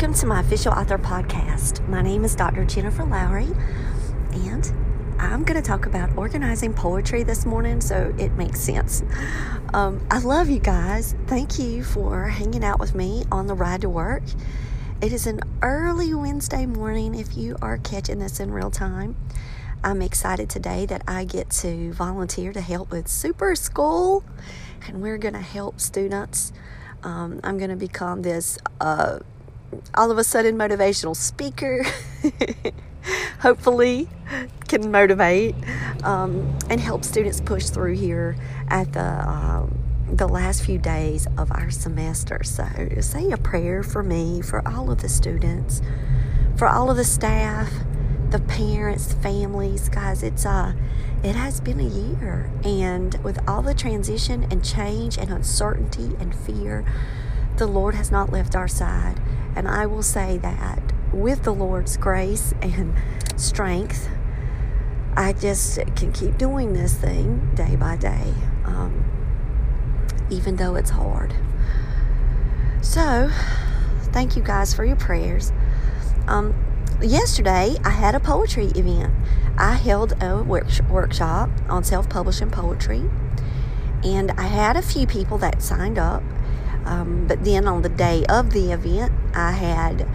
Welcome to my official author podcast. My name is Dr. Jennifer Lowry, and I'm going to talk about organizing poetry this morning so it makes sense. Um, I love you guys. Thank you for hanging out with me on the ride to work. It is an early Wednesday morning if you are catching this in real time. I'm excited today that I get to volunteer to help with Super School, and we're going to help students. Um, I'm going to become this. Uh, all of a sudden motivational speaker hopefully can motivate um, and help students push through here at the um, the last few days of our semester. So say a prayer for me for all of the students for all of the staff the parents families. Guys it's uh it has been a year and with all the transition and change and uncertainty and fear the lord has not left our side and I will say that with the Lord's grace and strength, I just can keep doing this thing day by day, um, even though it's hard. So, thank you guys for your prayers. Um, yesterday, I had a poetry event. I held a work- workshop on self publishing poetry, and I had a few people that signed up. Um, but then on the day of the event, I had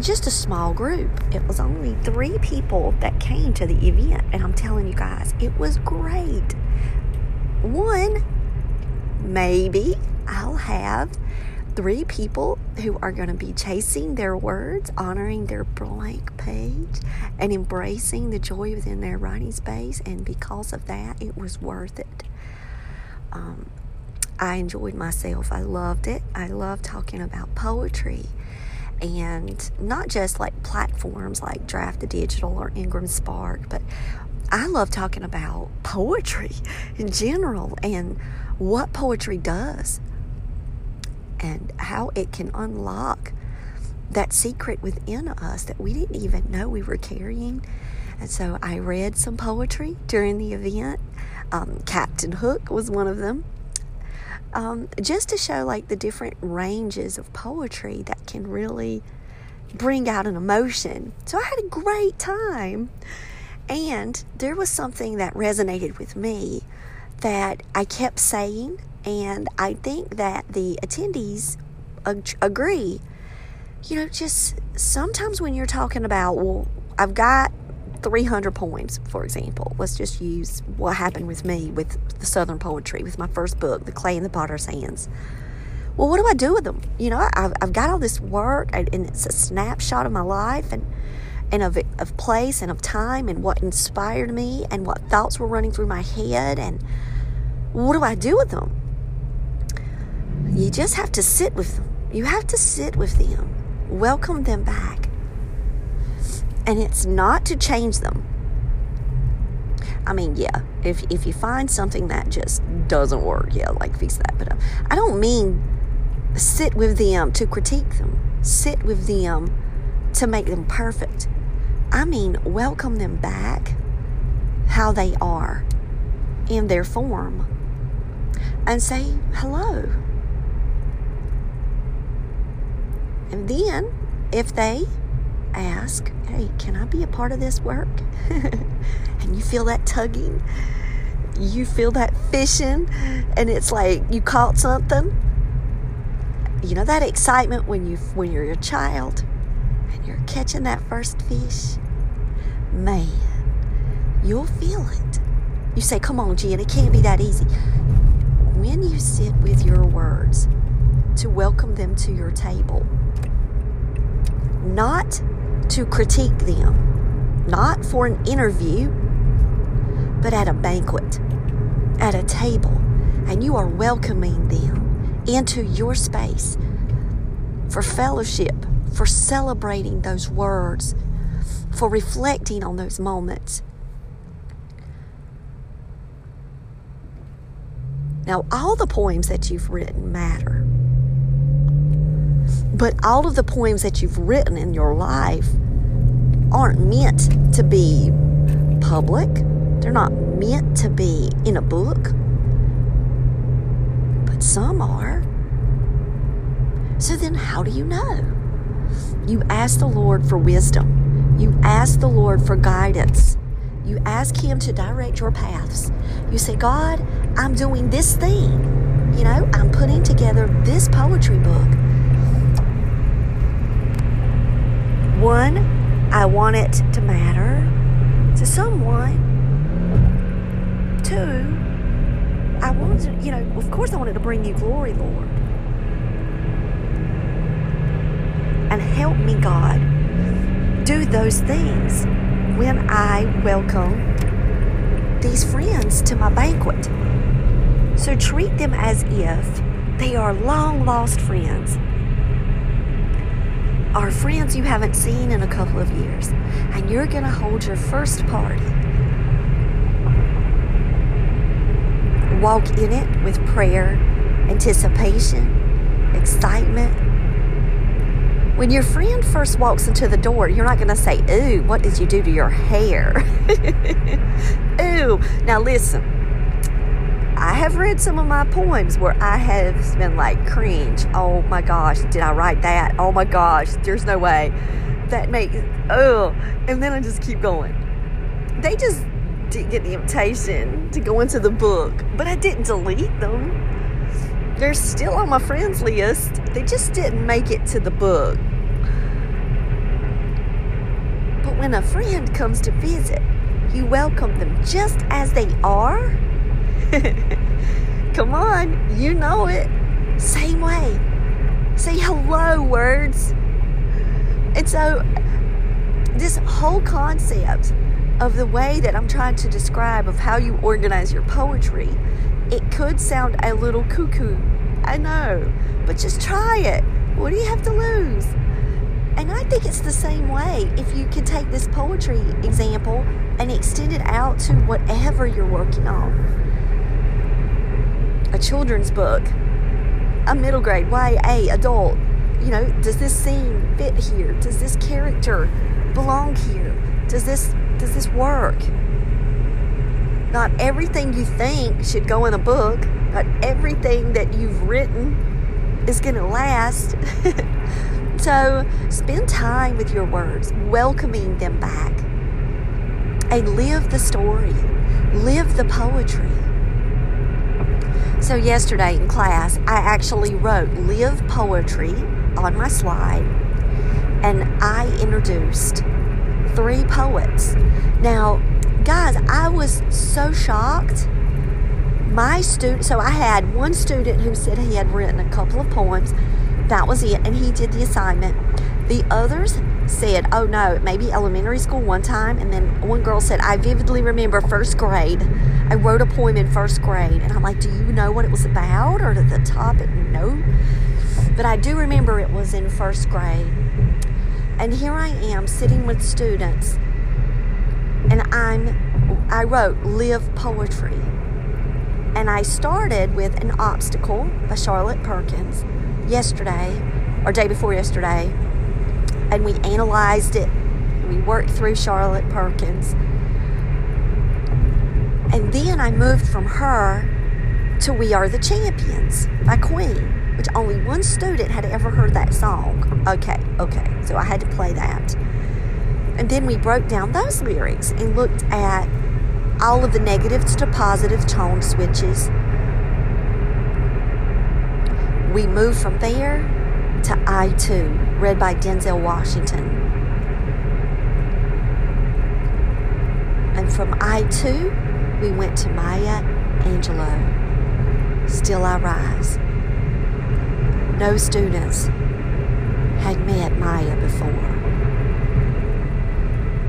just a small group. It was only three people that came to the event. And I'm telling you guys, it was great. One, maybe I'll have three people who are going to be chasing their words, honoring their blank page, and embracing the joy within their writing space. And because of that, it was worth it. Um, I enjoyed myself. I loved it. I love talking about poetry and not just like platforms like Draft2Digital or Ingram Spark, but I love talking about poetry in general and what poetry does and how it can unlock that secret within us that we didn't even know we were carrying. And so I read some poetry during the event. Um, Captain Hook was one of them um, just to show like the different ranges of poetry that can really bring out an emotion. So I had a great time. And there was something that resonated with me that I kept saying, and I think that the attendees ag- agree. You know, just sometimes when you're talking about, well, I've got 300 poems, for example. Let's just use what happened with me with the Southern poetry, with my first book, The Clay in the Potter's Hands. Well, what do I do with them? You know, I've, I've got all this work, and it's a snapshot of my life and, and of, of place and of time and what inspired me and what thoughts were running through my head. And what do I do with them? You just have to sit with them. You have to sit with them, welcome them back and it's not to change them. I mean, yeah, if, if you find something that just doesn't work, yeah, like fix that. But uh, I don't mean sit with them to critique them, sit with them to make them perfect. I mean, welcome them back how they are in their form and say hello. And then, if they ask, hey, can I be a part of this work? and you feel that tugging, you feel that fishing and it's like you caught something. You know that excitement when you when you're a child and you're catching that first fish? Man you'll feel it. You say come on Jen it can't be that easy. When you sit with your words to welcome them to your table not to critique them not for an interview but at a banquet at a table and you are welcoming them into your space for fellowship, for celebrating those words, for reflecting on those moments. Now, all the poems that you've written matter. But all of the poems that you've written in your life aren't meant to be public. They're not meant to be in a book, but some are. So then, how do you know? You ask the Lord for wisdom, you ask the Lord for guidance, you ask Him to direct your paths. You say, God, I'm doing this thing. You know, I'm putting together this poetry book. One, I want it to matter to someone too, I wanted to, you know, of course I wanted to bring you glory, Lord. And help me, God, do those things when I welcome these friends to my banquet. So treat them as if they are long lost friends. Our friends you haven't seen in a couple of years, and you're going to hold your first party walk in it with prayer, anticipation, excitement. When your friend first walks into the door, you're not going to say, Ooh, what did you do to your hair? Ooh. Now, listen, I have read some of my poems where I have been like, cringe. Oh my gosh, did I write that? Oh my gosh, there's no way. That makes, oh. And then I just keep going. They just didn't get the invitation to go into the book, but I didn't delete them. They're still on my friends list. They just didn't make it to the book. But when a friend comes to visit, you welcome them just as they are. Come on, you know it. Same way. Say hello words. And so, this whole concept of the way that I'm trying to describe of how you organize your poetry, it could sound a little cuckoo. I know, but just try it. What do you have to lose? And I think it's the same way if you can take this poetry example and extend it out to whatever you're working on. A children's book, a middle grade, YA, adult. You know, does this scene fit here? Does this character belong here? Does this does this work? Not everything you think should go in a book. Not everything that you've written is going to last. so spend time with your words, welcoming them back, and live the story, live the poetry. So, yesterday in class, I actually wrote live poetry on my slide and I introduced three poets. Now, guys, I was so shocked. My student, so I had one student who said he had written a couple of poems. That was it, and he did the assignment. The others said, oh no, maybe elementary school one time. And then one girl said, I vividly remember first grade. I wrote a poem in first grade. And I'm like, do you know what it was about or the topic? No. But I do remember it was in first grade. And here I am sitting with students and I'm I wrote live poetry. And I started with an obstacle by Charlotte Perkins yesterday or day before yesterday. And we analyzed it. We worked through Charlotte Perkins. And then I moved from her to We Are the Champions by Queen which only one student had ever heard that song. Okay, okay, so I had to play that. And then we broke down those lyrics and looked at all of the negatives to positive tone switches. We moved from there to I Too, read by Denzel Washington. And from I Too, we went to Maya Angelou. Still I rise. No students had met Maya before.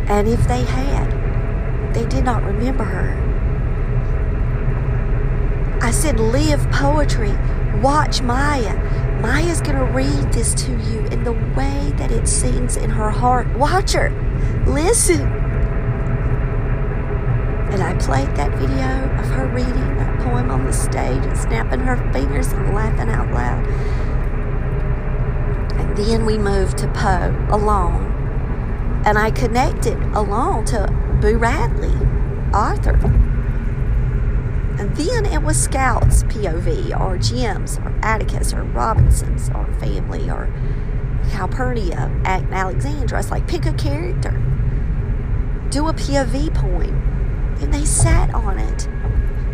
And if they had, they did not remember her. I said, live poetry. Watch Maya. Maya's going to read this to you in the way that it sings in her heart. Watch her. Listen. And I played that video of her reading that poem on the stage and snapping her fingers and laughing out loud. And then we moved to Poe alone. And I connected alone to Boo Radley, Arthur. And then it was Scout's POV, or Jem's, or Atticus, or Robinson's, or family, or Calpurnia, Alexandra. It's like pick a character, do a POV point, and they sat on it.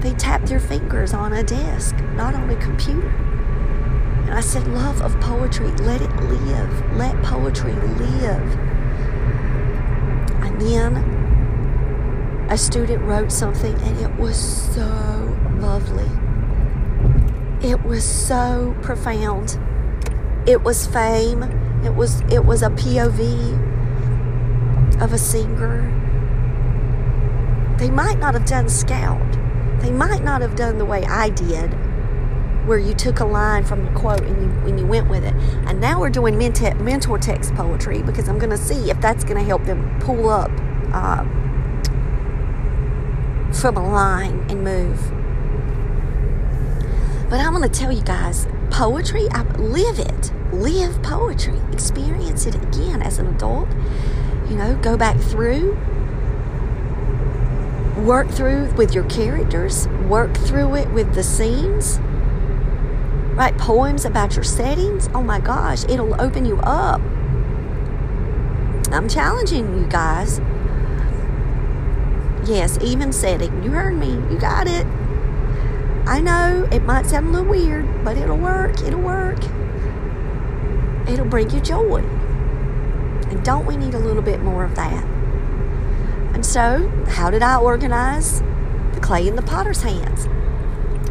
They tapped their fingers on a desk, not on a computer. And I said, Love of poetry, let it live. Let poetry live. And then a student wrote something and it was so lovely. It was so profound. It was fame. It was it was a POV of a singer. They might not have done scout. They might not have done the way I did, where you took a line from the quote and you when you went with it. And now we're doing mentor text poetry because I'm going to see if that's going to help them pull up. Uh, from a line and move. But I want to tell you guys poetry, I live it. Live poetry. Experience it again as an adult. You know, go back through. Work through with your characters. Work through it with the scenes. Write poems about your settings. Oh my gosh, it'll open you up. I'm challenging you guys Yes, even setting. You heard me. You got it. I know it might sound a little weird, but it'll work. It'll work. It'll bring you joy. And don't we need a little bit more of that? So, how did I organize the clay in the potter's hands?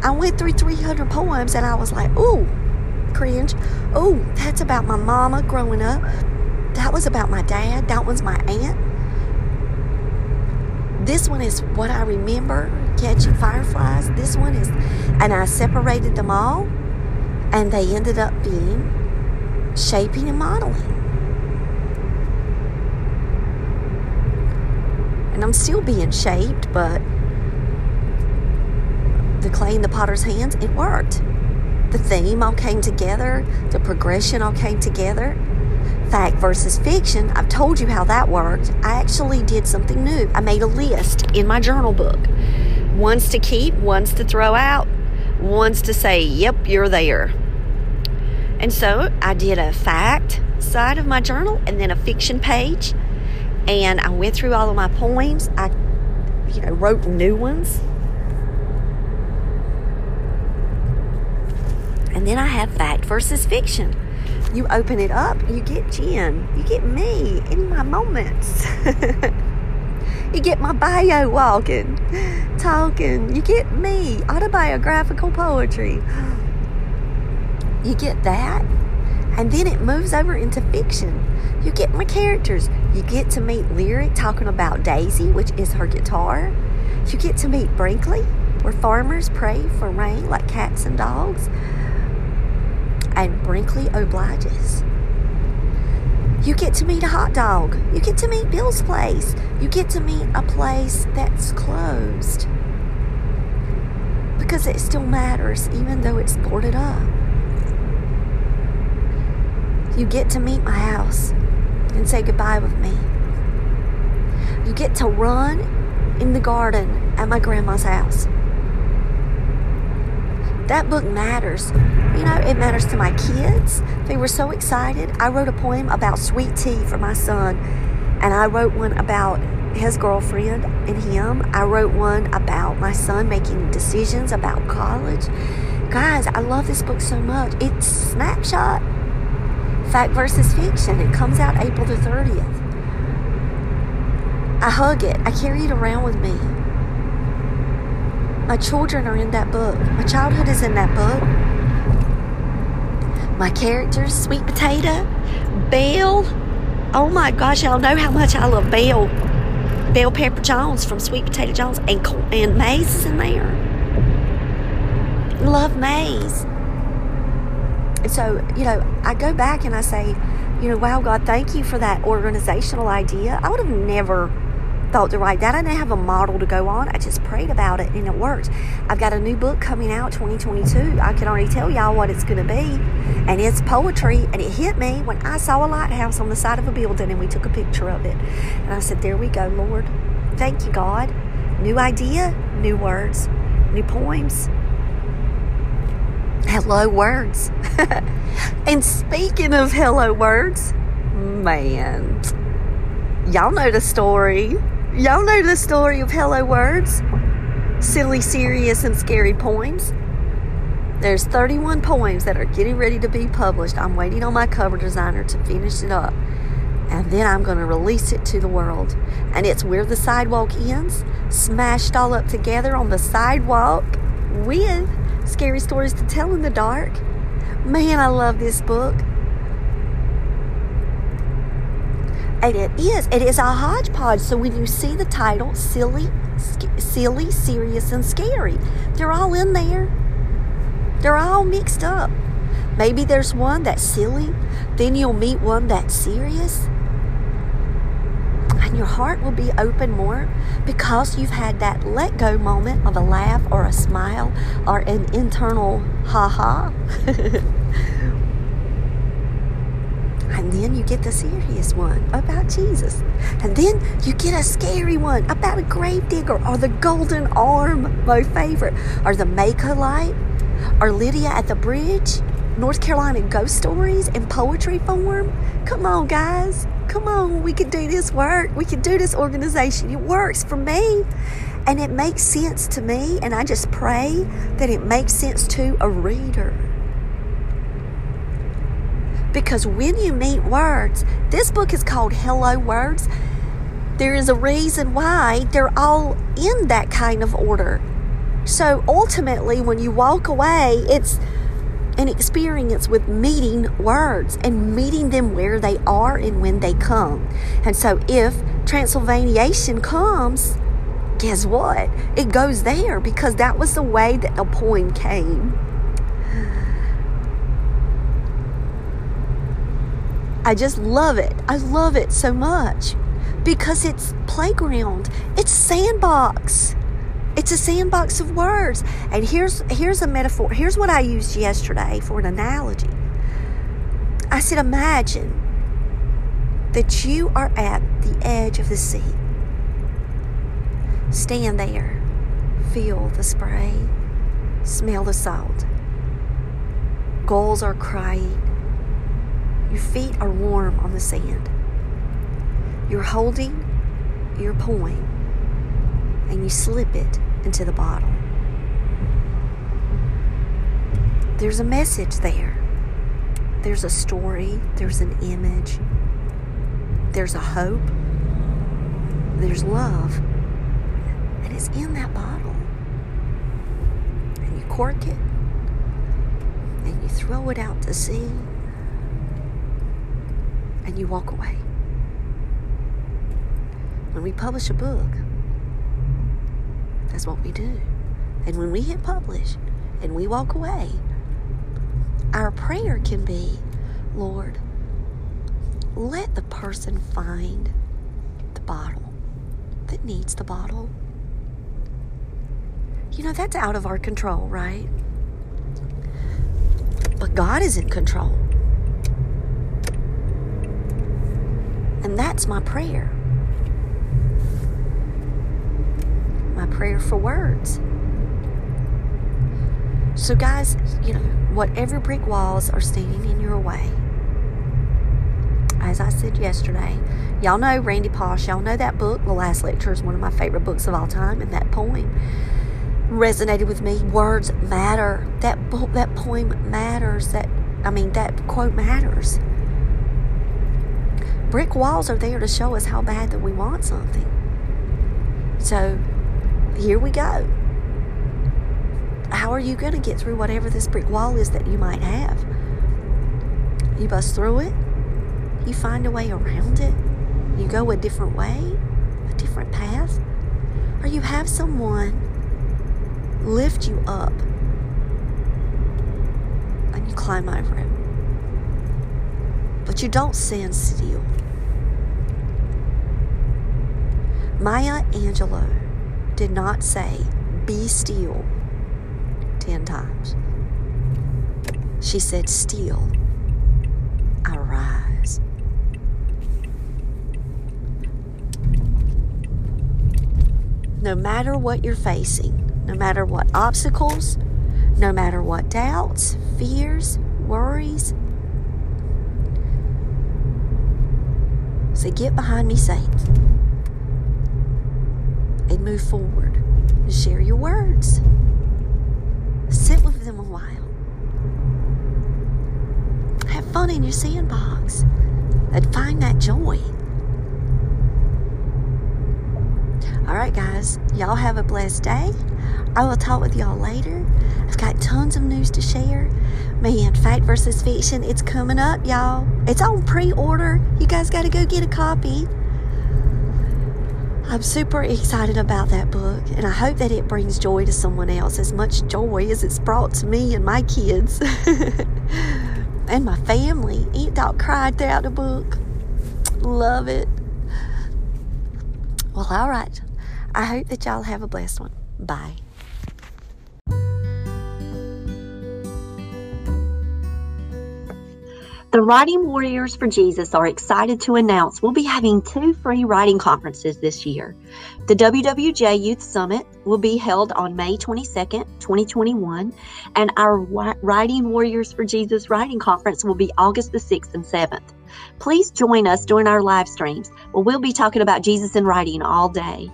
I went through 300 poems and I was like, ooh, cringe. Ooh, that's about my mama growing up. That was about my dad. That one's my aunt. This one is what I remember catching fireflies. This one is, and I separated them all, and they ended up being shaping and modeling. And I'm still being shaped, but the clay in the potter's hands, it worked. The theme all came together, the progression all came together, fact versus fiction, I've told you how that worked. I actually did something new. I made a list in my journal book ones to keep, ones to throw out, ones to say, yep, you're there. And so I did a fact side of my journal and then a fiction page. And I went through all of my poems. I, you know, wrote new ones. And then I have fact versus fiction you open it up, you get Jen, you get me in my moments. you get my bio walking, talking, you get me, autobiographical poetry. You get that, and then it moves over into fiction. You get my characters. You get to meet Lyric talking about Daisy, which is her guitar. You get to meet Brinkley, where farmers pray for rain like cats and dogs and Brinkley obliges. You get to meet a hot dog. You get to meet Bill's place. You get to meet a place that's closed. Because it still matters, even though it's boarded up. You get to meet my house and say goodbye with me. You get to run in the garden at my grandma's house. That book matters. You know, it matters to my kids. They were so excited. I wrote a poem about sweet tea for my son, and I wrote one about his girlfriend and him. I wrote one about my son making decisions about college. Guys, I love this book so much. It's snapshot. Fact versus fiction. It comes out April the 30th. I hug it. I carry it around with me. My children are in that book. My childhood is in that book. My characters, Sweet Potato, Belle. Oh my gosh, y'all know how much I love Belle. Belle Pepper Jones from Sweet Potato Jones, and and Maze is in there. Love Maze. And so, you know, I go back and I say, you know, wow, God, thank you for that organizational idea. I would have never thought to write that. I didn't have a model to go on. I just prayed about it and it worked. I've got a new book coming out 2022. I can already tell y'all what it's going to be. And it's poetry. And it hit me when I saw a lighthouse on the side of a building and we took a picture of it. And I said, There we go, Lord. Thank you, God. New idea, new words, new poems. Hello, words. and speaking of hello, words, man, y'all know the story. Y'all know the story of Hello Words? Silly, serious, and scary poems. There's 31 poems that are getting ready to be published. I'm waiting on my cover designer to finish it up. And then I'm going to release it to the world. And it's Where the Sidewalk Ends, smashed all up together on the sidewalk with scary stories to tell in the dark. Man, I love this book. And it is. It is a hodgepodge. So when you see the title, silly, silly, serious, and scary, they're all in there. They're all mixed up. Maybe there's one that's silly, then you'll meet one that's serious. Your heart will be open more because you've had that let go moment of a laugh or a smile or an internal ha ha. And then you get the serious one about Jesus. And then you get a scary one about a gravedigger or the golden arm, my favorite, or the Maco light, or Lydia at the bridge, North Carolina ghost stories in poetry form. Come on, guys. Come on. We can do this work. We can do this organization. It works for me. And it makes sense to me. And I just pray that it makes sense to a reader. Because when you meet words, this book is called Hello Words. There is a reason why they're all in that kind of order. So ultimately, when you walk away, it's an experience with meeting words and meeting them where they are and when they come. And so if Transylvaniation comes, guess what? It goes there because that was the way that the poem came. I just love it. I love it so much because it's playground. It's sandbox. It's a sandbox of words. And here's here's a metaphor. Here's what I used yesterday for an analogy. I said imagine that you are at the edge of the sea. Stand there. Feel the spray. Smell the salt. Gulls are crying your feet are warm on the sand. You're holding your point and you slip it into the bottle. There's a message there. There's a story. There's an image. There's a hope. There's love. And it's in that bottle. And you cork it and you throw it out to sea and you walk away. When we publish a book, that's what we do. And when we hit publish and we walk away, our prayer can be, Lord, let the person find the bottle that needs the bottle. You know, that's out of our control, right? But God is in control. And that's my prayer. My prayer for words. So, guys, you know, whatever brick walls are standing in your way, as I said yesterday, Y'all know Randy Pausch. Y'all know that book. The Last Lecture is one of my favorite books of all time, and that poem resonated with me. Words matter. That book, that poem matters. That I mean, that quote matters. Brick walls are there to show us how bad that we want something. So, here we go. How are you going to get through whatever this brick wall is that you might have? You bust through it. You find a way around it. You go a different way, a different path. Or you have someone lift you up and you climb over it. But you don't stand still. Maya Angelou did not say, be still 10 times. She said, still, arise. No matter what you're facing, no matter what obstacles, no matter what doubts, fears, worries. Say, get behind me, Satan, and move forward share your words. Sit with them a while. Have fun in your sandbox and find that joy. All right, guys, y'all have a blessed day. I will talk with y'all later. I've got tons of news to share. Man, Fact versus Fiction, it's coming up, y'all. It's on pre order. You guys got to go get a copy. I'm super excited about that book, and I hope that it brings joy to someone else as much joy as it's brought to me and my kids and my family. Aunt Dot cried throughout the book. Love it. Well, all right. I hope that y'all have a blessed one. Bye. The Writing Warriors for Jesus are excited to announce we'll be having two free writing conferences this year. The WWJ Youth Summit will be held on May 22nd, 2021, and our Writing Warriors for Jesus writing conference will be August the 6th and 7th. Please join us during our live streams where we'll be talking about Jesus and writing all day.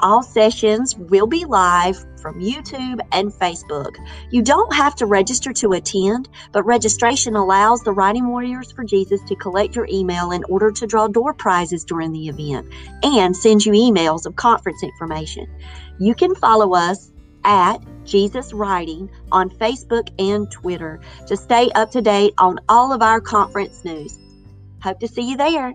All sessions will be live from YouTube and Facebook. You don't have to register to attend, but registration allows the Writing Warriors for Jesus to collect your email in order to draw door prizes during the event and send you emails of conference information. You can follow us at Jesus Writing on Facebook and Twitter to stay up to date on all of our conference news. Hope to see you there.